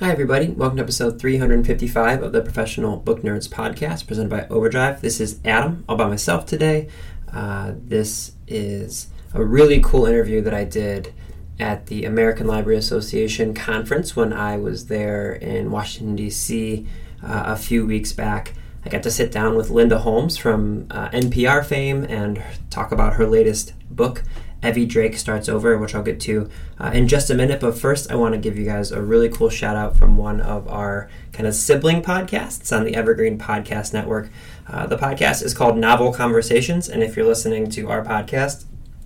Hi, everybody. Welcome to episode 355 of the Professional Book Nerds podcast presented by Overdrive. This is Adam, all by myself today. Uh, this is a really cool interview that I did at the American Library Association conference when I was there in Washington, D.C. Uh, a few weeks back. I got to sit down with Linda Holmes from uh, NPR fame and talk about her latest book, Evvie Drake Starts Over, which I'll get to uh, in just a minute. But first, I want to give you guys a really cool shout out from one of our kind of sibling podcasts on the Evergreen Podcast Network. Uh, the podcast is called Novel Conversations, and if you're listening to our podcast,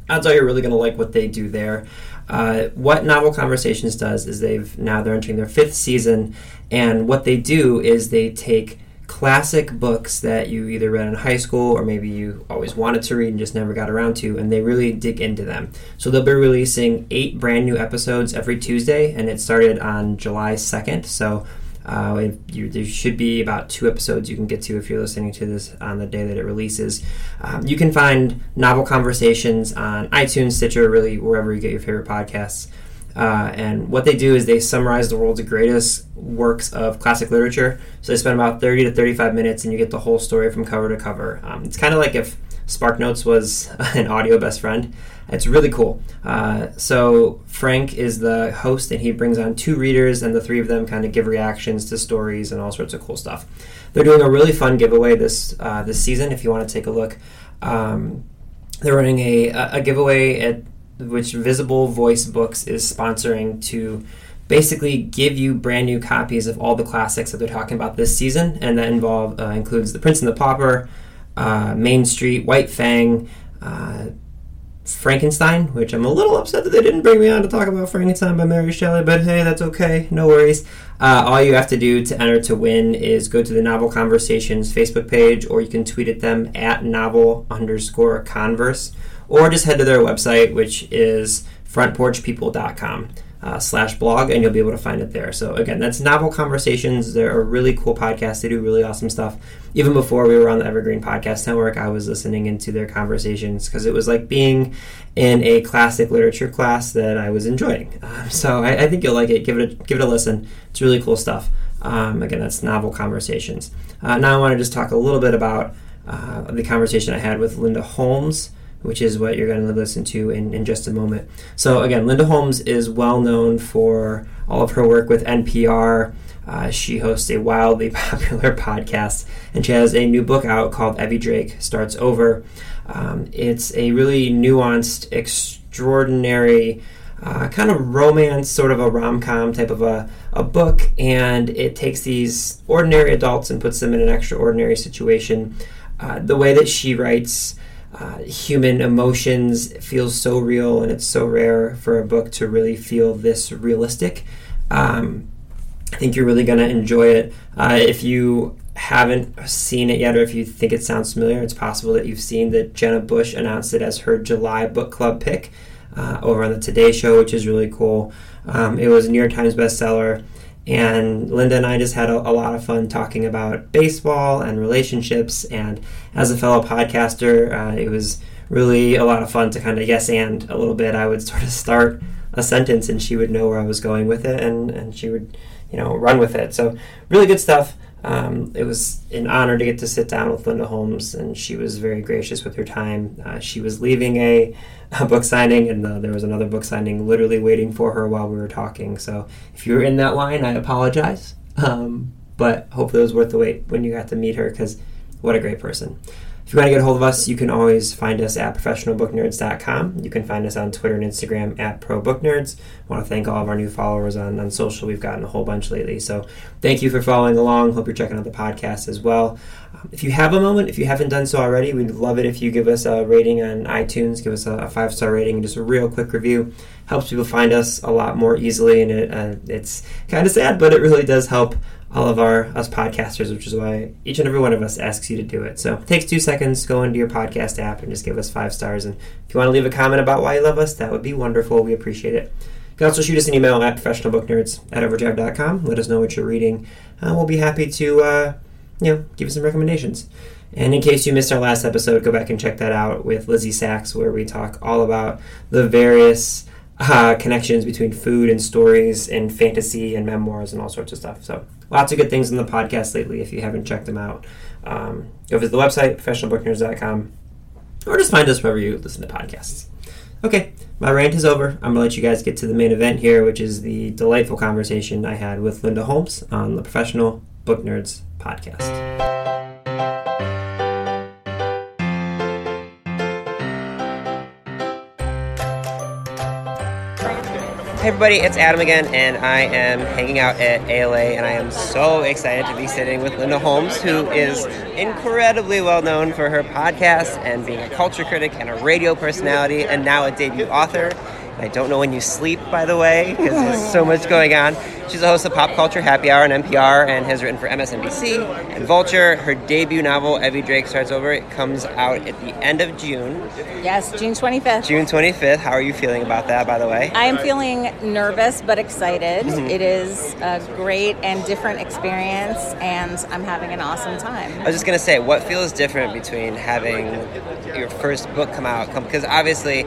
odds are you're really going to like what they do there. Uh, what Novel Conversations does is they've now they're entering their fifth season, and what they do is they take classic books that you either read in high school or maybe you always wanted to read and just never got around to, and they really dig into them. So they'll be releasing eight brand new episodes every Tuesday, and it started on July 2nd. So uh, you, there should be about two episodes you can get to if you're listening to this on the day that it releases. Um, you can find Novel Conversations on iTunes, Stitcher, really wherever you get your favorite podcasts. Uh, and what they do is they summarize the world's greatest works of classic literature. So they spend about 30 to 35 minutes and you get the whole story from cover to cover. Um, it's kind of like if SparkNotes was an audio best friend. It's really cool. Uh, so Frank is the host and he brings on two readers and the three of them kind of give reactions to stories and all sorts of cool stuff. They're doing a really fun giveaway this uh, this season. If you want to take a look, um, they're running a, a giveaway at which Visible Voice Books is sponsoring to basically give you brand new copies of all the classics that they're talking about this season, and that involve uh, includes The Prince and the Pauper, uh, Main Street, White Fang, uh, Frankenstein, which I'm a little upset that they didn't bring me on to talk about Frankenstein by Mary Shelley, but hey, that's okay, no worries. Uh, all you have to do to enter to win is go to the Novel Conversations Facebook page, or you can tweet at them at novel underscore converse or just head to their website, which is frontporchpeople.com. Uh, slash blog, and you'll be able to find it there. So again, that's Novel Conversations. They're a really cool podcast. They do really awesome stuff. Even before we were on the Evergreen Podcast Network, I was listening into their conversations because it was like being in a classic literature class that I was enjoying. Um, so I, I, think you'll like it. Give it a, give it a listen. It's really cool stuff. Um, again, that's Novel Conversations. Uh, now I want to just talk a little bit about uh, the conversation I had with Linda Holmes which is what you're going to listen to in, in just a moment. So, again, Linda Holmes is well known for all of her work with NPR. Uh, she hosts a wildly popular podcast, and she has a new book out called Evvie Drake Starts Over. Um, it's a really nuanced, extraordinary, uh, kind of romance, sort of a rom com type of a, a book, and it takes these ordinary adults and puts them in an extraordinary situation. Uh, the way that she writes, uh, human emotions feels so real and it's so rare for a book to really feel this realistic. Um, I think you're really going to enjoy it. Uh, if you haven't seen it yet or if you think it sounds familiar, it's possible that you've seen that Jenna Bush announced it as her July book club pick uh, over on the Today Show, which is really cool. Um, it was a New York Times bestseller. And Linda and I just had a, a, lot of fun talking about baseball and relationships. And as a fellow podcaster, uh, it was really a lot of fun to kind of yes and a little bit. I would sort of start a sentence and she would know where I was going with it and, and she would, you know, run with it. So, really good stuff. Um, it was an honor to get to sit down with Linda Holmes, and she was very gracious with her time. Uh, she was leaving a, a book signing, and uh, there was another book signing literally waiting for her while we were talking. So if you were in that line, I apologize. Um, but hopefully it was worth the wait when you got to meet her because what a great person. If you want to get a hold of us, you can always find us at professionalbooknerds.com. You can find us on Twitter and Instagram at ProBookNerds. I want to thank all of our new followers on, on social. We've gotten a whole bunch lately. So thank you for following along. Hope you're checking out the podcast as well. Um, if you have a moment, if you haven't done so already, we'd love it if you give us a rating on iTunes, give us a, a five star rating, and just a real quick review. helps people find us a lot more easily, and it, uh, it's kind of sad, but it really does help all of our us podcasters, which is why each and every one of us asks you to do it. So it takes two seconds, go into your podcast app and just give us five stars. And if you want to leave a comment about why you love us, that would be wonderful. We appreciate it. You can also shoot us an email at professionalbooknerds at overdrive.com. Let us know what you're reading. Uh, we'll be happy to, uh, you know, give you some recommendations. And in case you missed our last episode, go back and check that out with Lizzie Sachs, where we talk all about the various uh, connections between food and stories and fantasy and memoirs and all sorts of stuff. So lots of good things in the podcast lately if you haven't checked them out. Um, go visit the website, professionalbooknerds.com, or just find us wherever you listen to podcasts. Okay, my rant is over. I'm to let you guys get to the main event here, which is the delightful conversation I had with Linda Holmes on the Professional Book Nerds podcast. Hey everybody, it's Adam again, and I am hanging out at ALA, and I am so excited to be sitting with Linda Holmes, who is incredibly well known for her podcast and being a culture critic and a radio personality, and now a debut author. I don't know when you sleep, by the way, because there's so much going on. She's a host of Pop Culture Happy Hour on NPR and has written for MSNBC and Vulture. Her debut novel, Evvie Drake Starts Over, it comes out at the end of June. Yes, June 25th. June 25th. How are you feeling about that, by the way? I am feeling nervous but excited. Mm-hmm. It is a great and different experience, and I'm having an awesome time. I was just going to say, what feels different between having your first book come out? Because obviously,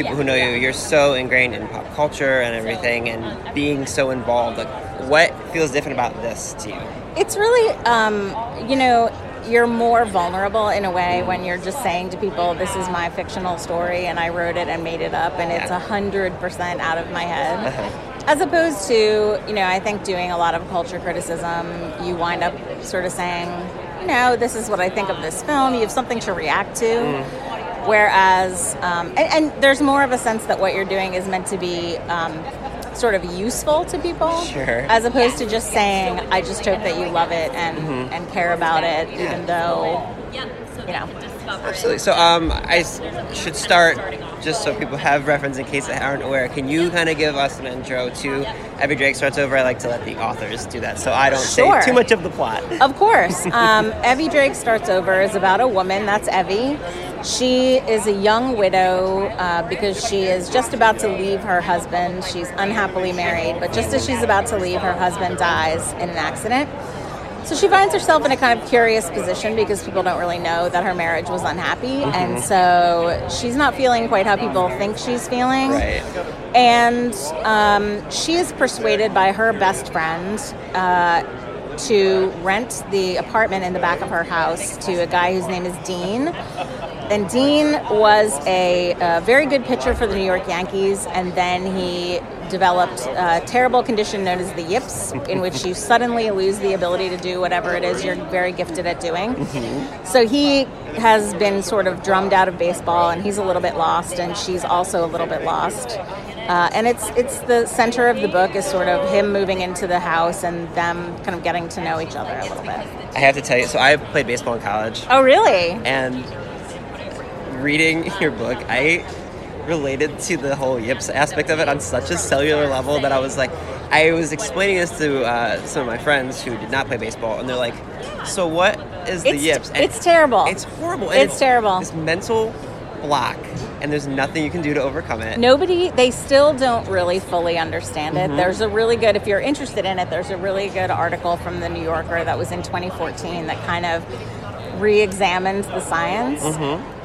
people who know you, you're so ingrained in pop culture and everything, and being so involved. Like, what feels different about this to you? It's really, um, you know, you're more vulnerable in a way when you're just saying to people, "This is my fictional story, and I wrote it and made it up, and it's a hundred percent out of my head." Uh-huh. As opposed to, you know, I think doing a lot of culture criticism, you wind up sort of saying, you know, this is what I think of this film. You have something to react to. Mm Whereas, um, and, and, there's more of a sense that what you're doing is meant to be um, sort of useful to people, sure. as opposed to just saying, "I just hope that you love it and mm-hmm. and care about it," even though you know. Absolutely. So, um, I should start just so people have reference in case they aren't aware. Can you kind of give us an intro to Evvie Drake Starts Over? I like to let the authors do that, so I don't sure. say too much of the plot. Of course. Um, Evvie Drake Starts Over is about a woman. That's Evvie she is a young widow uh, because she is just about to leave her husband. She's unhappily married, but just as she's about to leave, her husband dies in an accident. So she finds herself in a kind of curious position because people don't really know that her marriage was unhappy. Mm-hmm. And so she's not feeling quite how people think she's feeling. Right. And um, she is persuaded by her best friend. Uh, to rent the apartment in the back of her house to a guy whose name is Dean. And Dean was a, a, very good pitcher for the New York Yankees, and then he developed a terrible condition known as the yips, in which you suddenly lose the ability to do whatever it is you're very gifted at doing. Mm-hmm. So he has been sort of drummed out of baseball, and he's a little bit lost, and she's also a little bit lost. Uh, and it's it's the center of the book is sort of him moving into the house and them kind of getting to know each other a little bit. I have to tell you, so I played baseball in college. Oh, really? And reading your book, I related to the whole yips aspect of it on such a cellular level that I was like, I was explaining this to uh, some of my friends who did not play baseball, and they're like, "So what is the it's, yips?" And it's terrible. It's horrible. It's, it's, terrible. This mental block, and there's nothing you can do to overcome it. Nobody, they still don't really fully understand it. Mm-hmm. There's a really good, if you're interested in it, there's a really good article from the New Yorker that was in 2014 that kind of re-examines the science. Mm-hmm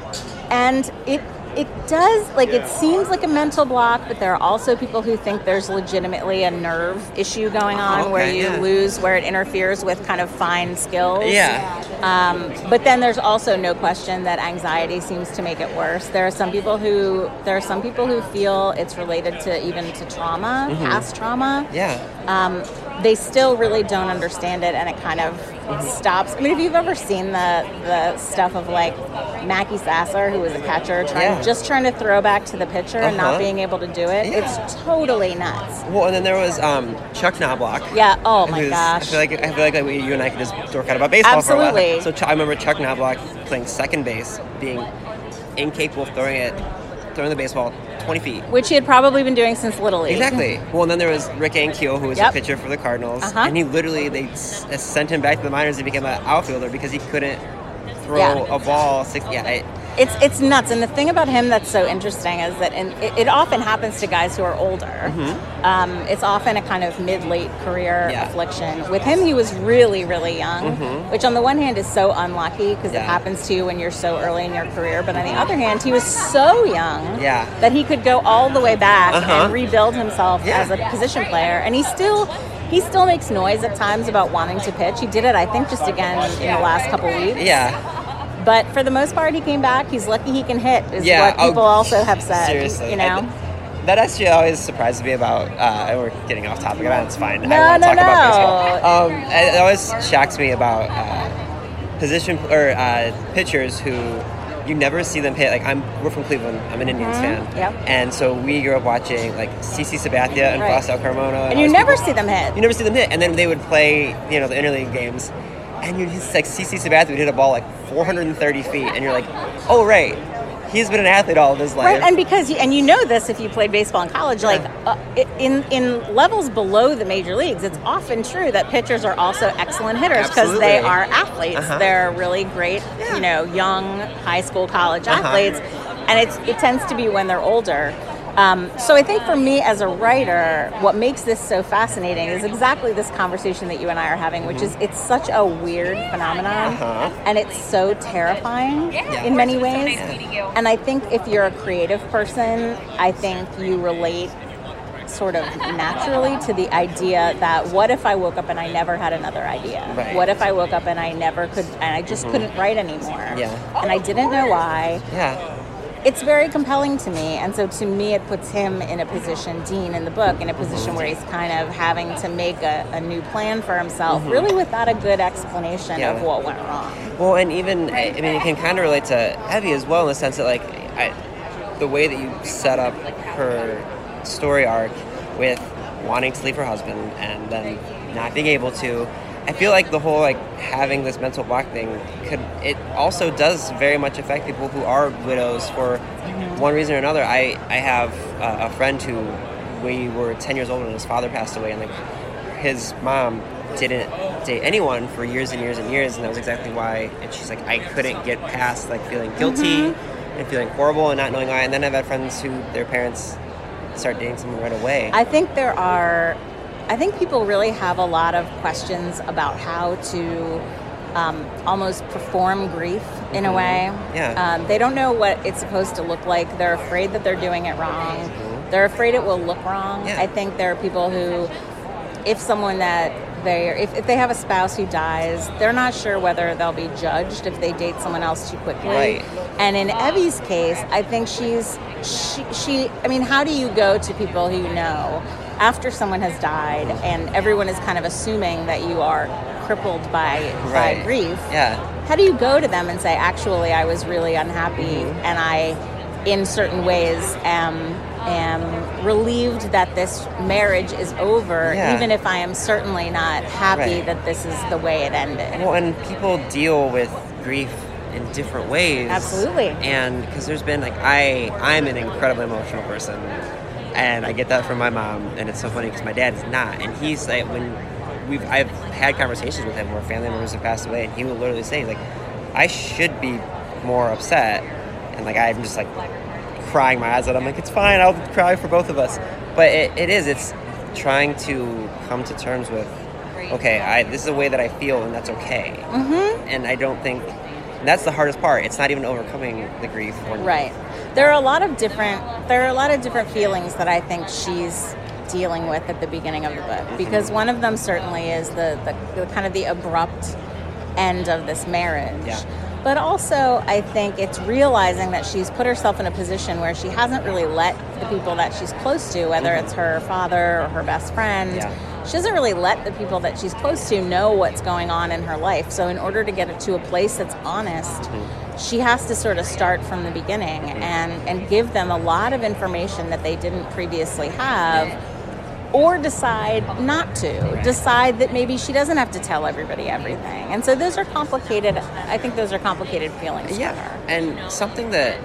and it it does like it seems like a mental block but there are also people who think there's legitimately a nerve issue going on okay, where you yeah. lose where it interferes with kind of fine skills. Yeah. Um, but then there's also no question that anxiety seems to make it worse. There are some people who there are some people who feel it's related to even to trauma mm-hmm. past trauma. Yeah. Um, they still really don't understand it and it kind of stops. I mean, if you've ever seen the the stuff of like Mackey Sasser, who was a catcher, trying yeah. just trying to throw back to the pitcher uh-huh. and not uh-huh. being able to do it, yeah. it's totally nuts. Well, and then there was um, Chuck Knobloch. Yeah. Oh my gosh. I feel like I feel like, like you and I could just talk out about baseball Absolutely. for a while. So I remember Chuck Knobloch playing second base, being incapable of throwing it, throwing the baseball 20 feet. which he had probably been doing since Little League. Exactly. Well, and then there was Rick Ankiel, who was Yep. a pitcher for the Cardinals, Uh-huh. and he literally they s- sent him back to the minors and became an outfielder because he couldn't throw Yeah. a ball. Six, yeah, I, It's it's nuts, and the thing about him that's so interesting is that, and it, it often happens to guys who are older. Um, it's often a kind of mid late career Mm-hmm. Yeah. affliction. With him, he was really really young, which on the one hand is so unlucky because Mm-hmm. Yeah. it happens to you when you're so early in your career. But on the other hand, he was so young Yeah. that he could go all the way back Uh-huh. and rebuild himself as a position player, and he still. He still makes noise at times about wanting to pitch. He did it, I think, just again in the last couple weeks. yeah, But for the most part, he came back. He's lucky he can hit, is Yeah, what oh, people also have said. seriously. You know? And that actually always surprises me about. Uh, and we're getting off topic. That's fine. No, I want to no, talk about no. baseball. Um, it always shocks me about uh, position or uh, pitchers who you never see them hit. Like I'm, we're from Cleveland. I'm an Indians fan. Mm-hmm. Yep. And so we grew up watching like CC Sabathia and Right. Fausto Carmona. and you never people. see them hit. You never see them hit, and then they would play, you know, the interleague games, and you just like CC Sabathia would hit a ball like 430 feet, and you're like, oh right, he's been an athlete all of his life. Right, and because you, and you know this if you played baseball in college, like uh, in in levels below the major leagues, it's often true that pitchers are also excellent hitters because they are athletes. Uh-huh. They're really great, you know, young high school, college Uh-huh. athletes, and it's it tends to be when they're older. Um, so I think for me as a writer, what makes this so fascinating is exactly this conversation that you and I are having, which is it's such a weird phenomenon, Uh-huh. and it's so terrifying in many ways. And I think if you're a creative person, I think you relate sort of naturally to the idea that what if I woke up and I never had another idea? Right. What if I woke up and I never could, and I just couldn't write anymore? Yeah. And I didn't know why. yeah, It's very compelling to me. And so to me, it puts him in a position, Dean in the book, in a position where he's kind of having to make a, a new plan for himself, mm-hmm. really without a good explanation Yeah. of what went wrong. Well, and even I I mean, it can kind of relate to Evvie as well in the sense that like I, the way that you set up her story arc with wanting to leave her husband and then not being able to. I feel like the whole like having this mental block thing could it also does very much affect people who are widows for one reason or another. I I have uh, a friend who we were ten years old when his father passed away, and like his mom didn't date anyone for years and years and years, and that was exactly why. And she's like, I couldn't get past like feeling guilty and feeling horrible and not knowing why. And then I've had friends who their parents start dating someone right away. I think there are, I think people really have a lot of questions about how to um, almost perform grief in a way. Mm-hmm. Yeah. Um, they don't know what it's supposed to look like. They're afraid that they're doing it wrong. They're afraid it will look wrong. Mm-hmm. Yeah. I think there are people who, if someone that they if, if they have a spouse who dies, they're not sure whether they'll be judged if they date someone else too quickly. Right. And in Evvie's case, I think she's she she I mean, how do you go to people who you know after someone has died and everyone is kind of assuming that you are crippled by by grief? yeah. How do you go to them and say, actually, I was really unhappy Mm-hmm. and I, in certain ways, am am relieved that this marriage is over, Yeah. even if I am certainly not happy Right. that this is the way it ended. Well, and people deal with grief in different ways. Absolutely. And because there's been like I I'm an incredibly emotional person, and I get that from my mom, and it's so funny because my dad is not, and he's like when we've I've had conversations with him where family members have passed away, and he will literally say like I should be more upset, and like I'm just like crying my eyes out. I'm like it's fine, I'll cry for both of us, but it, it is it's trying to come to terms with okay, I this is a way that I feel, and that's okay. Mm-hmm. And I don't think that's the hardest part. It's not even overcoming the grief. Or, Right. There are a lot of different there are a lot of different feelings that I think she's dealing with at the beginning of the book because one of them certainly is the, the, the kind of the abrupt end of this marriage. Yeah. But also, I think it's realizing that she's put herself in a position where she hasn't really let the people that she's close to, whether mm-hmm. it's her father or her best friend, Yeah. she doesn't really let the people that she's close to know what's going on in her life. So, in order to get it to a place that's honest, mm-hmm. She has to sort of start from the beginning mm-hmm. and, and give them a lot of information that they didn't previously have. Or decide not to. Decide that maybe she doesn't have to tell everybody everything. And so those are complicated. I think those are complicated feelings Yeah. for her. And something that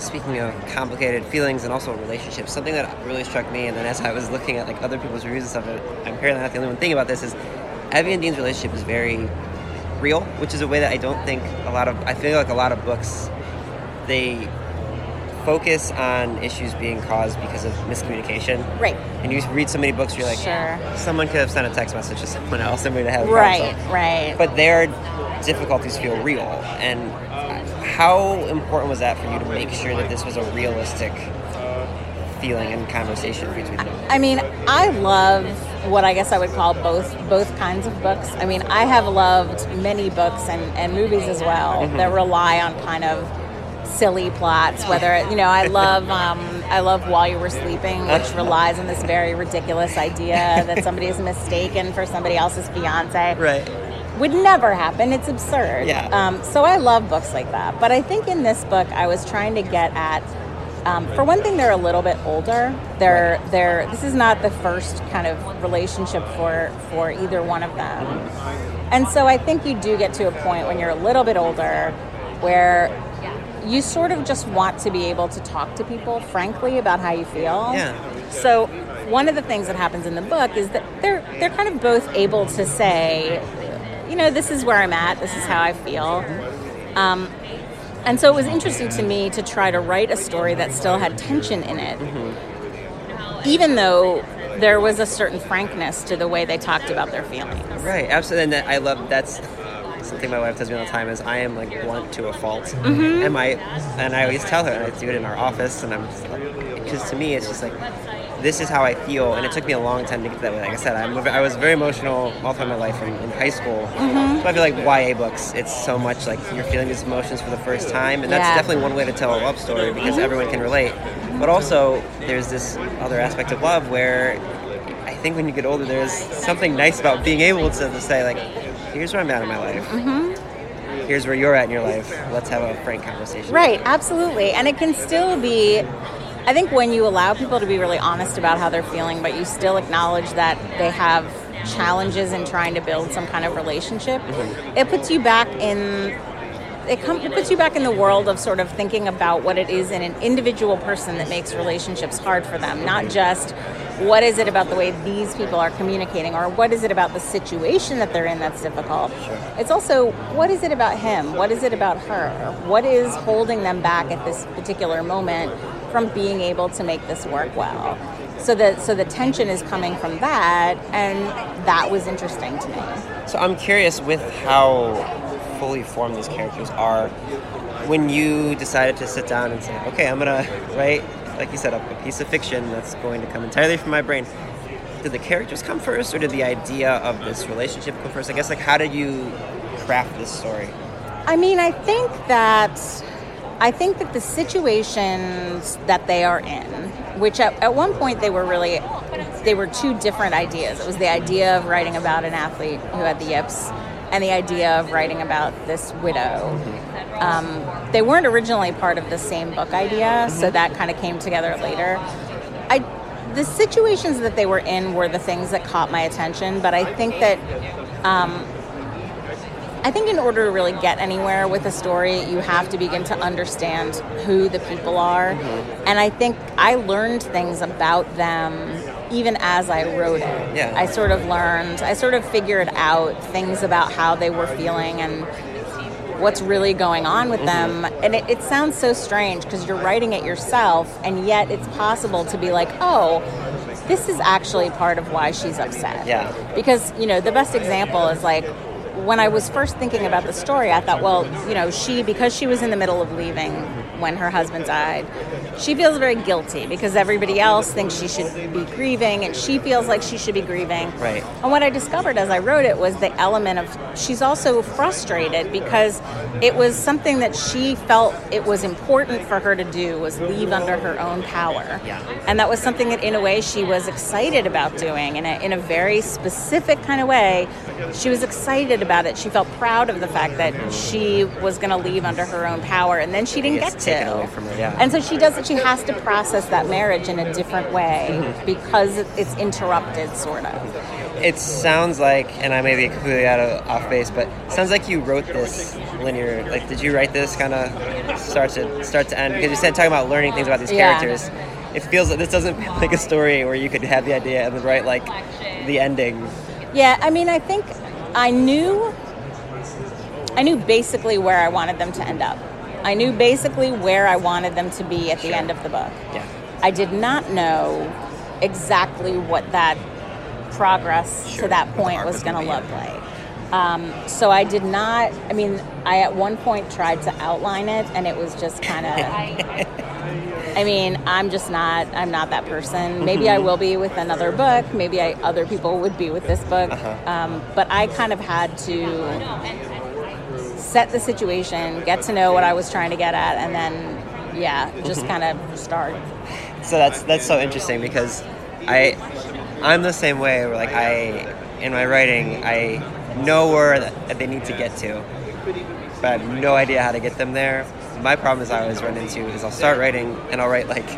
speaking of complicated feelings and also relationships, something that really struck me, and then as I was looking at like other people's reviews and stuff, I'm apparently not the only one thinking about this. Is Evvie and Dean's relationship is very real, which is a way that I don't think a lot of I feel like a lot of books they focus on issues being caused because of miscommunication. Right. And you read so many books, you're like, Sure. someone could have sent a text message to someone else and we'd have Right, right. But their difficulties feel real. And how important was that for you to make sure that this was a realistic feeling and conversation between them? I mean, I love what I guess I would call both both kinds of books. I mean, I have loved many books and, and movies as well that rely on kind of silly plots. Whether you know, I love um, I love While You Were Sleeping, which relies on this very ridiculous idea that somebody is mistaken for somebody else's fiance. Right. would never happen. It's absurd. Yeah. Um, so I love books like that. But I think in this book, I was trying to get at. Um, for one thing, they're a little bit older. They're they're. This is not the first kind of relationship for for either one of them. And so I think you do get to a point when you're a little bit older, where you sort of just want to be able to talk to people frankly about how you feel. Yeah. So one of the things that happens in the book is that they're they're kind of both able to say, you know, this is where I'm at, this is how I feel. Um, and so it was interesting to me to try to write a story that still had tension in it, even though there was a certain frankness to the way they talked about their feelings. Right, absolutely. And that, I love that's something my wife tells me all the time is I am like blunt to a fault, Mm-hmm. and my and I always tell her, and I do it in our office, and I'm just like, because to me it's just like this is how I feel, and it took me a long time to get to that way. Like I said, I'm, I was very emotional all through my life in, in high school. Mm-hmm. So I feel like YA books, it's so much like you're feeling these emotions for the first time, and that's Yeah. definitely one way to tell a love story because everyone can relate. But also, there's this other aspect of love where I think when you get older, there's something nice about being able to, to say like, here's where I'm at in my life. Mm-hmm. Here's where you're at in your life. Let's have a frank conversation. Right, absolutely. And it can still be, I think, when you allow people to be really honest about how they're feeling, but you still acknowledge that they have challenges in trying to build some kind of relationship, mm-hmm. it puts you back in. It, com- it puts you back in the world of sort of thinking about what it is in an individual person that makes relationships hard for them, not just what is it about the way these people are communicating or what is it about the situation that they're in that's difficult. It's also what is it about him? What is it about her? What is holding them back at this particular moment from being able to make this work well? So the so the tension is coming from that and that was interesting to me. So I'm curious with how fully formed these characters are. When you decided to sit down and say, okay, I'm gonna write, like you said, a, a piece of fiction that's going to come entirely from my brain. Did the characters come first, or did the idea of this relationship come first? I guess like how did you craft this story? I mean, I think that I think that the situations that they are in, which at, at one point they were really they were two different ideas. It was the idea of writing about an athlete who had the yips and the idea of writing about this widow. Um, they weren't originally part of the same book idea, so that kind of came together later. I the situations that they were in were the things that caught my attention, but I think that um, I think in order to really get anywhere with a story, you have to begin to understand who the people are. Mm-hmm. And I think I learned things about them even as I wrote it. Yeah. I sort of learned, I sort of figured out things about how they were feeling and what's really going on with them. Mm-hmm. And it, it sounds so strange because you're writing it yourself, and yet it's possible to be like, oh, this is actually part of why she's upset. Yeah. Because, you know, the best example is like when I was first thinking about the story, I thought, well, you know, she, because she was in the middle of leaving when her husband died, she feels very guilty because everybody else thinks she should be grieving and she feels like she should be grieving. Right. And what I discovered as I wrote it was the element of she's also frustrated because it was something that she felt it was important for her to do was leave under her own power. Yeah. And that was something that in a way she was excited about doing in a, uh, in a very specific kind of way. She was excited about it. She felt proud of the fact that she was going to leave under her own power and then she didn't get get taken away from her, yeah. And so she does it. She has to process that marriage in a different way Mm-hmm. because it's interrupted, sort of. It sounds like, and I may be completely out of off base, but it sounds like you wrote this linear. Like, did you write this kind of start to start to end? Because you said talking about learning things about these Yeah. characters. It feels like this doesn't feel like a story where you could have the idea and then write like the ending. Yeah, I mean, I think I knew, I knew basically where I wanted them to end up. I knew basically where I wanted them to be at the end of the book. Yeah. I did not know exactly what that progress Sure, to that point was was going to look be, like. Um, so I did not. I mean, I at one point tried to outline it, and it was just kind of. I mean, I'm just not. I'm not that person. Maybe Mm-hmm. I will be with another book. Maybe I, other people would be with this book. Uh-huh. Um, but I kind of had to set the situation, get to know what I was trying to get at, and then, yeah, just Mm-hmm. kind of start. So that's that's so interesting because I I'm the same way. Where like I in my writing I know where that, that they need to get to, but I have no idea how to get them there. My problem is I always run into is I'll start writing and I'll write like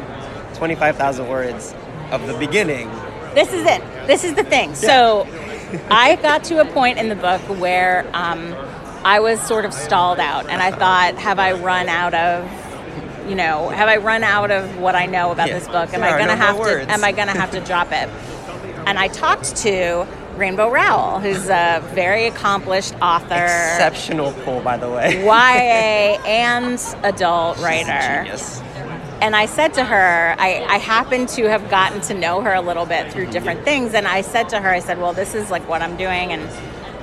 twenty five thousand words of the beginning. This is it. This is the thing. So I got to a point in the book where um, I was sort of stalled out, and I thought, have I run out of, you know, have I run out of what I know about Yeah. this book? Am There I going to no more have to? Am I going to have to drop it? And I talked to Rainbow Rowell, who's a very accomplished author, Exceptional pull, by the way. YA and adult writer. And I said to her, I, I happened to have gotten to know her a little bit through different things. And I said to her, I said, Well, this is like what I'm doing, and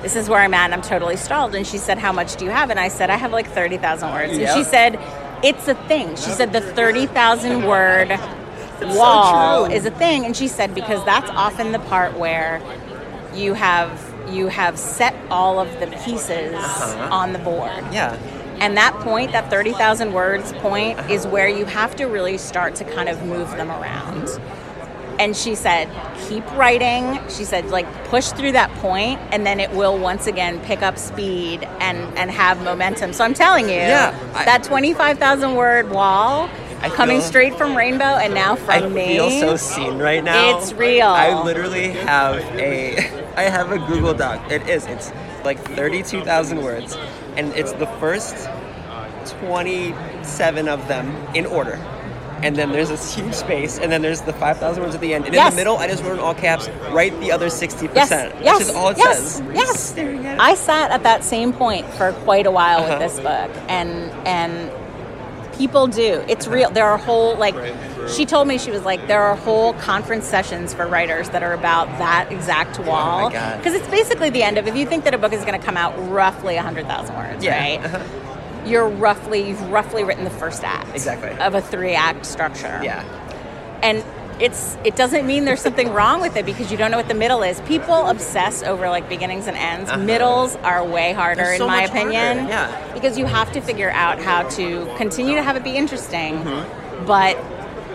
this is where I'm at, and I'm totally stalled. And she said, How much do you have? And I said, I have like 30,000 words. And she said, It's a thing. She said, The 30,000 word wall true. is a thing. And she said, Because that's often the part where you have. You have set all of the pieces Uh-huh. on the board. Yeah. And that point, that 30,000 words point, Uh-huh. is where you have to really start to kind of move them around. And she said, keep writing. She said, like, push through that point, and then it will once again pick up speed and, and have momentum. So I'm telling you, Yeah, I- that 25,000 word wall I coming feel- straight from Rainbow and now from I me. I feel so seen right now. It's real. I literally have a I have a Google Doc. It is. It's like 32,000 words and it's the first 27 of them in order. And then there's this huge space, and then there's the 5,000 words at the end. And in the middle, I just wrote in all caps, write the other 60%, Yes, yes, which is all it yes, says. yes. Staring at it. I sat at that same point for quite a while Uh-huh. with this book, and and people do. It's real. There are whole like. She told me she was like there are whole conference sessions for writers that are about that exact wall Oh because it's basically the end of. If you think that a book is going to come out roughly hundred thousand words, Yeah, right? uh-huh. You're roughly you've roughly written the first act Exactly. of a three act structure yeah. and it's it doesn't mean there's something wrong with it because you don't know what the middle is. People obsess over like beginnings and ends. Uh-huh. Middles are way harder They're in my opinion. harder, yeah. Because you have to figure out how to continue to have it be interesting, Mm-hmm. but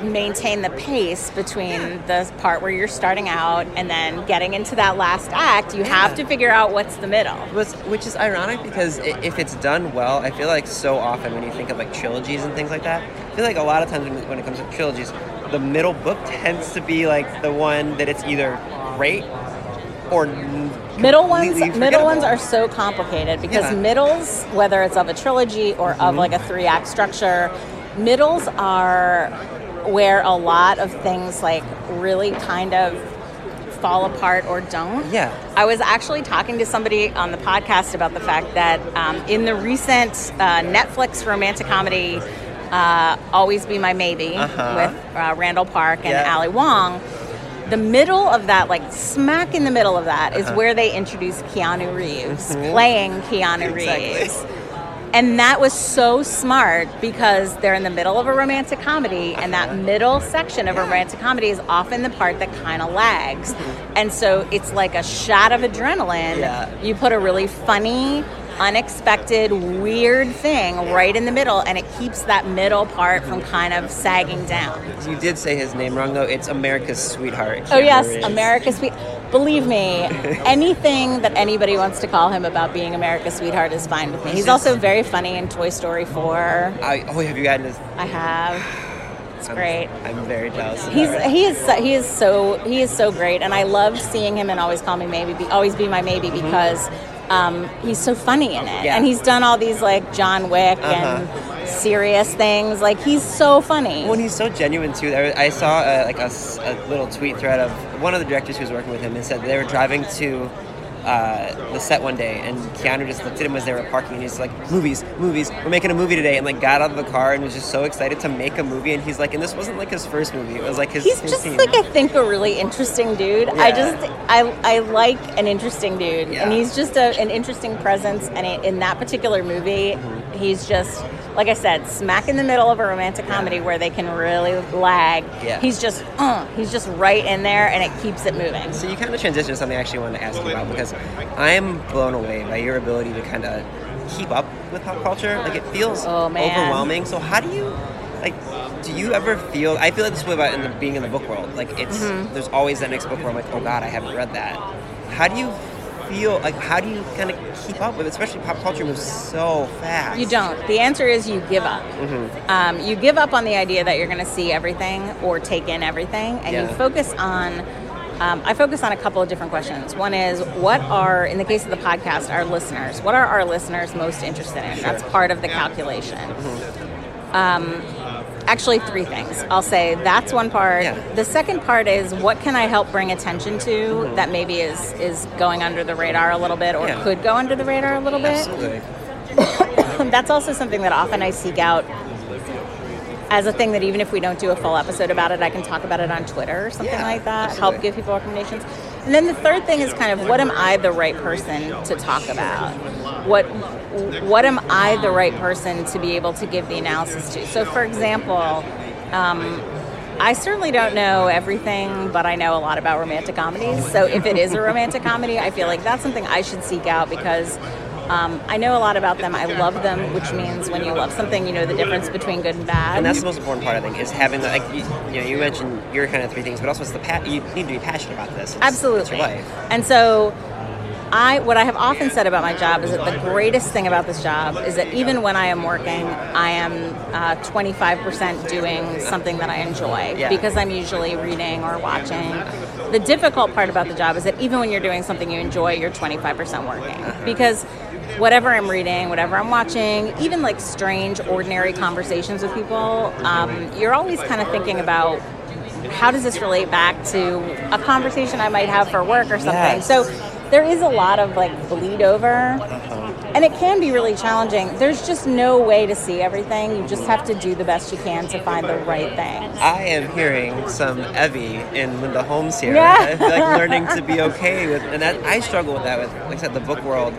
maintain the pace between the part where you're starting out and then getting into that last act. You have to figure out what's the middle. Which, which is ironic because if it's done well, I feel like so often when you think of like trilogies and things like that, I feel like a lot of times when, it comes to trilogies, the middle book tends to be like the one that it's either great or Middle ones, middle ones are so complicated because Yeah. middles, whether it's of a trilogy or of Mm-hmm. like a three act structure, middles are where a lot of things like really kind of fall apart or don't. Yeah. I was actually talking to somebody on the podcast about the fact that um, in the recent uh, Netflix romantic comedy, uh, Always Be My Maybe, Uh-huh. with uh, Randall Park and Yeah. Ali Wong, the middle of that, like smack in the middle of that, is Uh-huh. where they introduce Keanu Reeves Mhm. playing Keanu Exactly. Reeves. And that was so smart because they're in the middle of a romantic comedy, and that uh-huh. middle section of a romantic comedy is often the part that kind of lags. Mm-hmm. And so it's like a shot of adrenaline. Yeah. You put a really funny, unexpected, weird thing right in the middle, and it keeps that middle part from kind of sagging down. You did say his name wrong though. It's America's Sweetheart. Oh yes. America's Sweet. Believe me, anything that anybody wants to call him about being America's sweetheart is fine with me. He's also very funny in Toy Story 4. I, oh, have you gotten his? I have. It's I'm- great. I'm, very jealous. Of He's that. he is so- he is so he is so great, and I love seeing him and always call me maybe, be, always be my maybe mm-hmm. because um, he's so funny in it. Yeah. and he's done all these like John Wick Uh-huh. and serious things. Like he's so funny. Well, and he's so genuine too. I saw uh, like a, a little tweet thread of one of the directors who was working with him and said they were driving to uh, the set one day, and Keanu just looked at him as they were parking, and he's like, "Movies, movies, we're making a movie today," and like got out of the car and was just so excited to make a movie. And he's like, and this wasn't like his first movie; it was like his. He's his just like I think a really interesting dude. I just I I like an interesting dude, Yeah. and he's just a, an interesting presence. And in that particular movie, Mm-hmm. he's just like I said, smack in the middle of a romantic comedy where they can really lag. Yeah. He's just uh, he's just right in there, and it keeps it moving. So you kind of transition to something I actually wanted to ask you about because I'm blown away by your ability to kind of keep up with pop culture. Like it feels Oh, overwhelming. So how do you like? Do you ever feel? I feel like this way about in the, being in the book world. Like it's Mm-hmm. there's always that next book where I'm like, oh god, I haven't read that. How do you feel? Like how do you kind of keep up with? it? Especially pop culture moves so fast. You don't. The answer is you give up. Mm-hmm. Um, you give up on the idea that you're going to see everything or take in everything, and you focus on. Um, I focus on a couple of different questions. One is what are, in the case of the podcast, our listeners, what are our listeners most interested in? That's part of the calculation. Mm-hmm. Um, actually, three things. I'll say that's one part. Yeah. The second part is what can I help bring attention to that maybe is is going under the radar a little bit or Yeah. could go under the radar a little bit. Absolutely. That's also something that often I seek out as a thing that even if we don't do a full episode about it, I can talk about it on Twitter or something Yeah, like that. absolutely. Help give people recommendations. And then the third thing is kind of what am I the right person to talk about? What what am I the right person to be able to give the analysis to? So, for example, um, I certainly don't know everything, but I know a lot about romantic comedies. So if it is a romantic comedy, I feel like that's something I should seek out because um, I know a lot about them. I love them, which means when you love something, you know the difference between good and bad. And that's the most important part, I think, is having the like. You, you know, you mentioned your kind of three things, but also it's the pa- you need to be passionate about this. It's, Absolutely. it's your life. And so I what I have often said about my job is that the greatest thing about this job is that even when I am working, I am uh, 25% doing something that I enjoy Yeah. because I'm usually reading or watching. The difficult part about the job is that even when you're doing something you enjoy, you're 25% working because whatever I'm reading, whatever I'm watching, even like strange, ordinary conversations with people, um, you're always kind of thinking about how does this relate back to a conversation I might have for work or something. Yes. So there is a lot of like bleed over. And it can be really challenging. There's just no way to see everything. You just have to do the best you can to find the right thing. I am hearing some Evvie in Linda Holmes here. Yeah. Like learning to be okay with, and that I struggle with that with, like I said, the book world.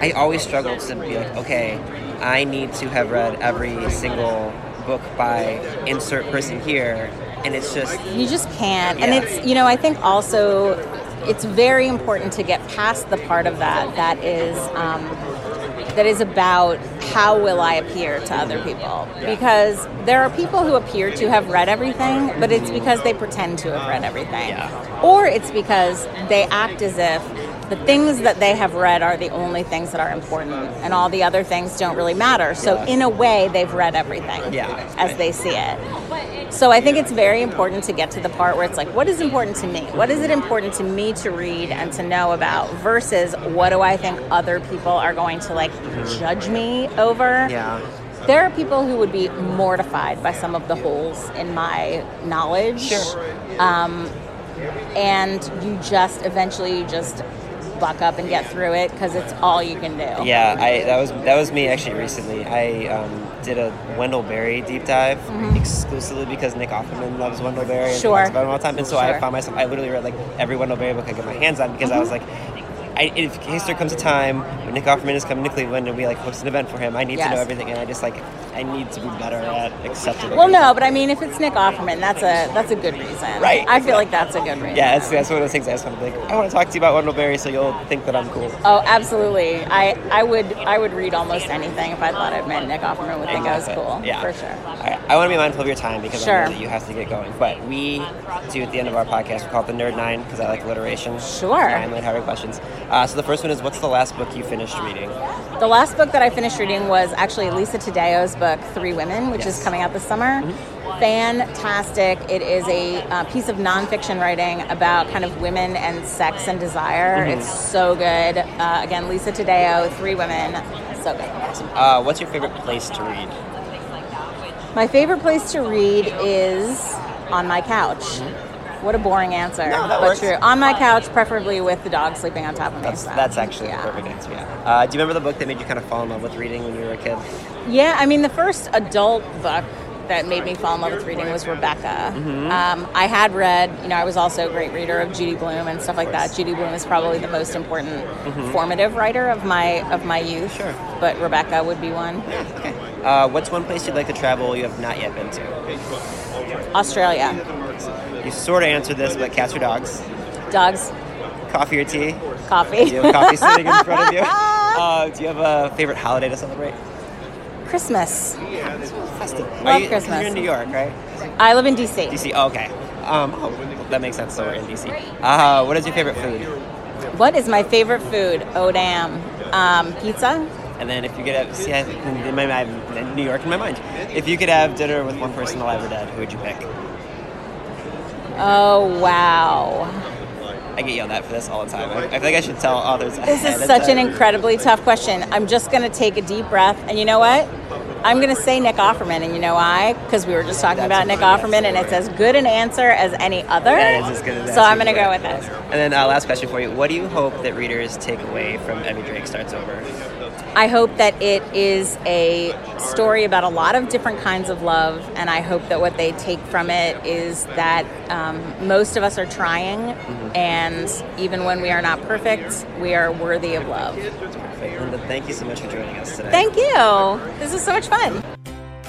I always struggle to be like, okay, I need to have read every single book by insert person here, and it's just You just can't. And it's, you know, I think also it's very important to get past the part of that that is um, that is about how will I appear to other people because there are people who appear to have read everything, but it's because they pretend to have read everything, Yeah. or it's because they act as if the things that they have read are the only things that are important, and all the other things don't really matter. So Yeah. in a way, they've read everything Yeah. as they see it. So I think it's very important to get to the part where it's like, what is important to me? What is it important to me to read and to know about versus what do I think other people are going to like judge me over? yeah. There are people who would be mortified by some of the holes in my knowledge. Sure. Um, and you just eventually you just buck up and get through it because it's all you can do. Yeah, I that was that was me actually recently. I um, did a Wendell Berry deep dive exclusively because Nick Offerman loves Wendell Berry and Mm-hmm. Sure. talks about him all the time. And so I found myself I literally read like every Wendell Berry book I could get my hands on because I Mm-hmm. was like. I, in case there comes a time when Nick Offerman is coming to Cleveland and we like host an event for him, I need to know everything, and I just like I need to be better at accepting. Well, no, but I mean, if it's Nick Offerman, that's a that's a good reason. Right. I feel like that's a good reason. Yeah, that's, that's one of those things I just want to be like. I want to talk to you about Wendell Berry, so you'll think that I'm cool. Oh, absolutely. I, I would I would read almost anything if I thought it meant Nick Offerman would think I was cool. Yeah, for sure. Right. I want to be mindful of your time because I know that you have to get going. But we do at the end of our podcast, we call it the Nerd Nine because I like alliteration. Sure. Nine lighthearted questions. Uh, so the first one is, what's the last book you finished reading? The last book that I finished reading was actually Lisa Taddeo's book Three Women, which Yes. is coming out this summer. fantastic. It is a uh, piece of nonfiction writing about kind of women and sex and desire. Mm-hmm. It's so good. Uh, again, Lisa Taddeo, Three Women. So good. Uh, what's your favorite place to read? My favorite place to read is on my couch. What a boring answer, Mm-hmm. No, that but works. true. On my couch, preferably with the dog sleeping on top of me. That's so, that's actually yeah. the perfect answer. Yeah. Uh, do you remember the book that made you kind of fall in love with reading when you were a kid? Yeah, I mean, the first adult book that made me fall in love with reading was Rebecca. Mm-hmm. Um, I had read, you know, I was also a great reader of Judy Blume and stuff like that. Judy Blume is probably the most important formative writer of my of my youth. Mm-hmm. Sure. But Rebecca would be one. Yeah. Uh, what's one place you'd like to travel you have not yet been to? Australia, You sort of answered this, but cats or dogs? dogs, Coffee or tea? coffee. Do you have coffee sitting in front of you? Uh, do you have a favorite holiday to celebrate? Christmas. Festive. Love you, Christmas. You're in New York, right? I live in DC. DC. Oh, okay. Um, oh, that makes sense. So we're in DC. Uh, what is your favorite food? What is my favorite food? Oh damn, um, pizza. And then if you could have, see, I'm in my, I have New York in my mind. If you could have dinner with one person alive or dead, who would you pick? Oh wow. I get yelled at for this all the time. I, I feel like I should tell others. This is such an incredibly tough question. I'm just going to take a deep breath. And you know what? I'm going to say Nick Offerman. And you know why? Because we were just talking That's about Nick. Offerman, and it's as good an answer as any other. That is as good as So I'm going to go with it. And then uh, last question for you: What do you hope that readers take away from Evvie Drake starts over? I hope that it is a story about a lot of different kinds of love, and I hope that what they take from it is that um, most of us are trying, Mm-hmm. and even when we are not perfect, we are worthy of love. Linda, thank you so much for joining us today. Thank you. This is so much fun.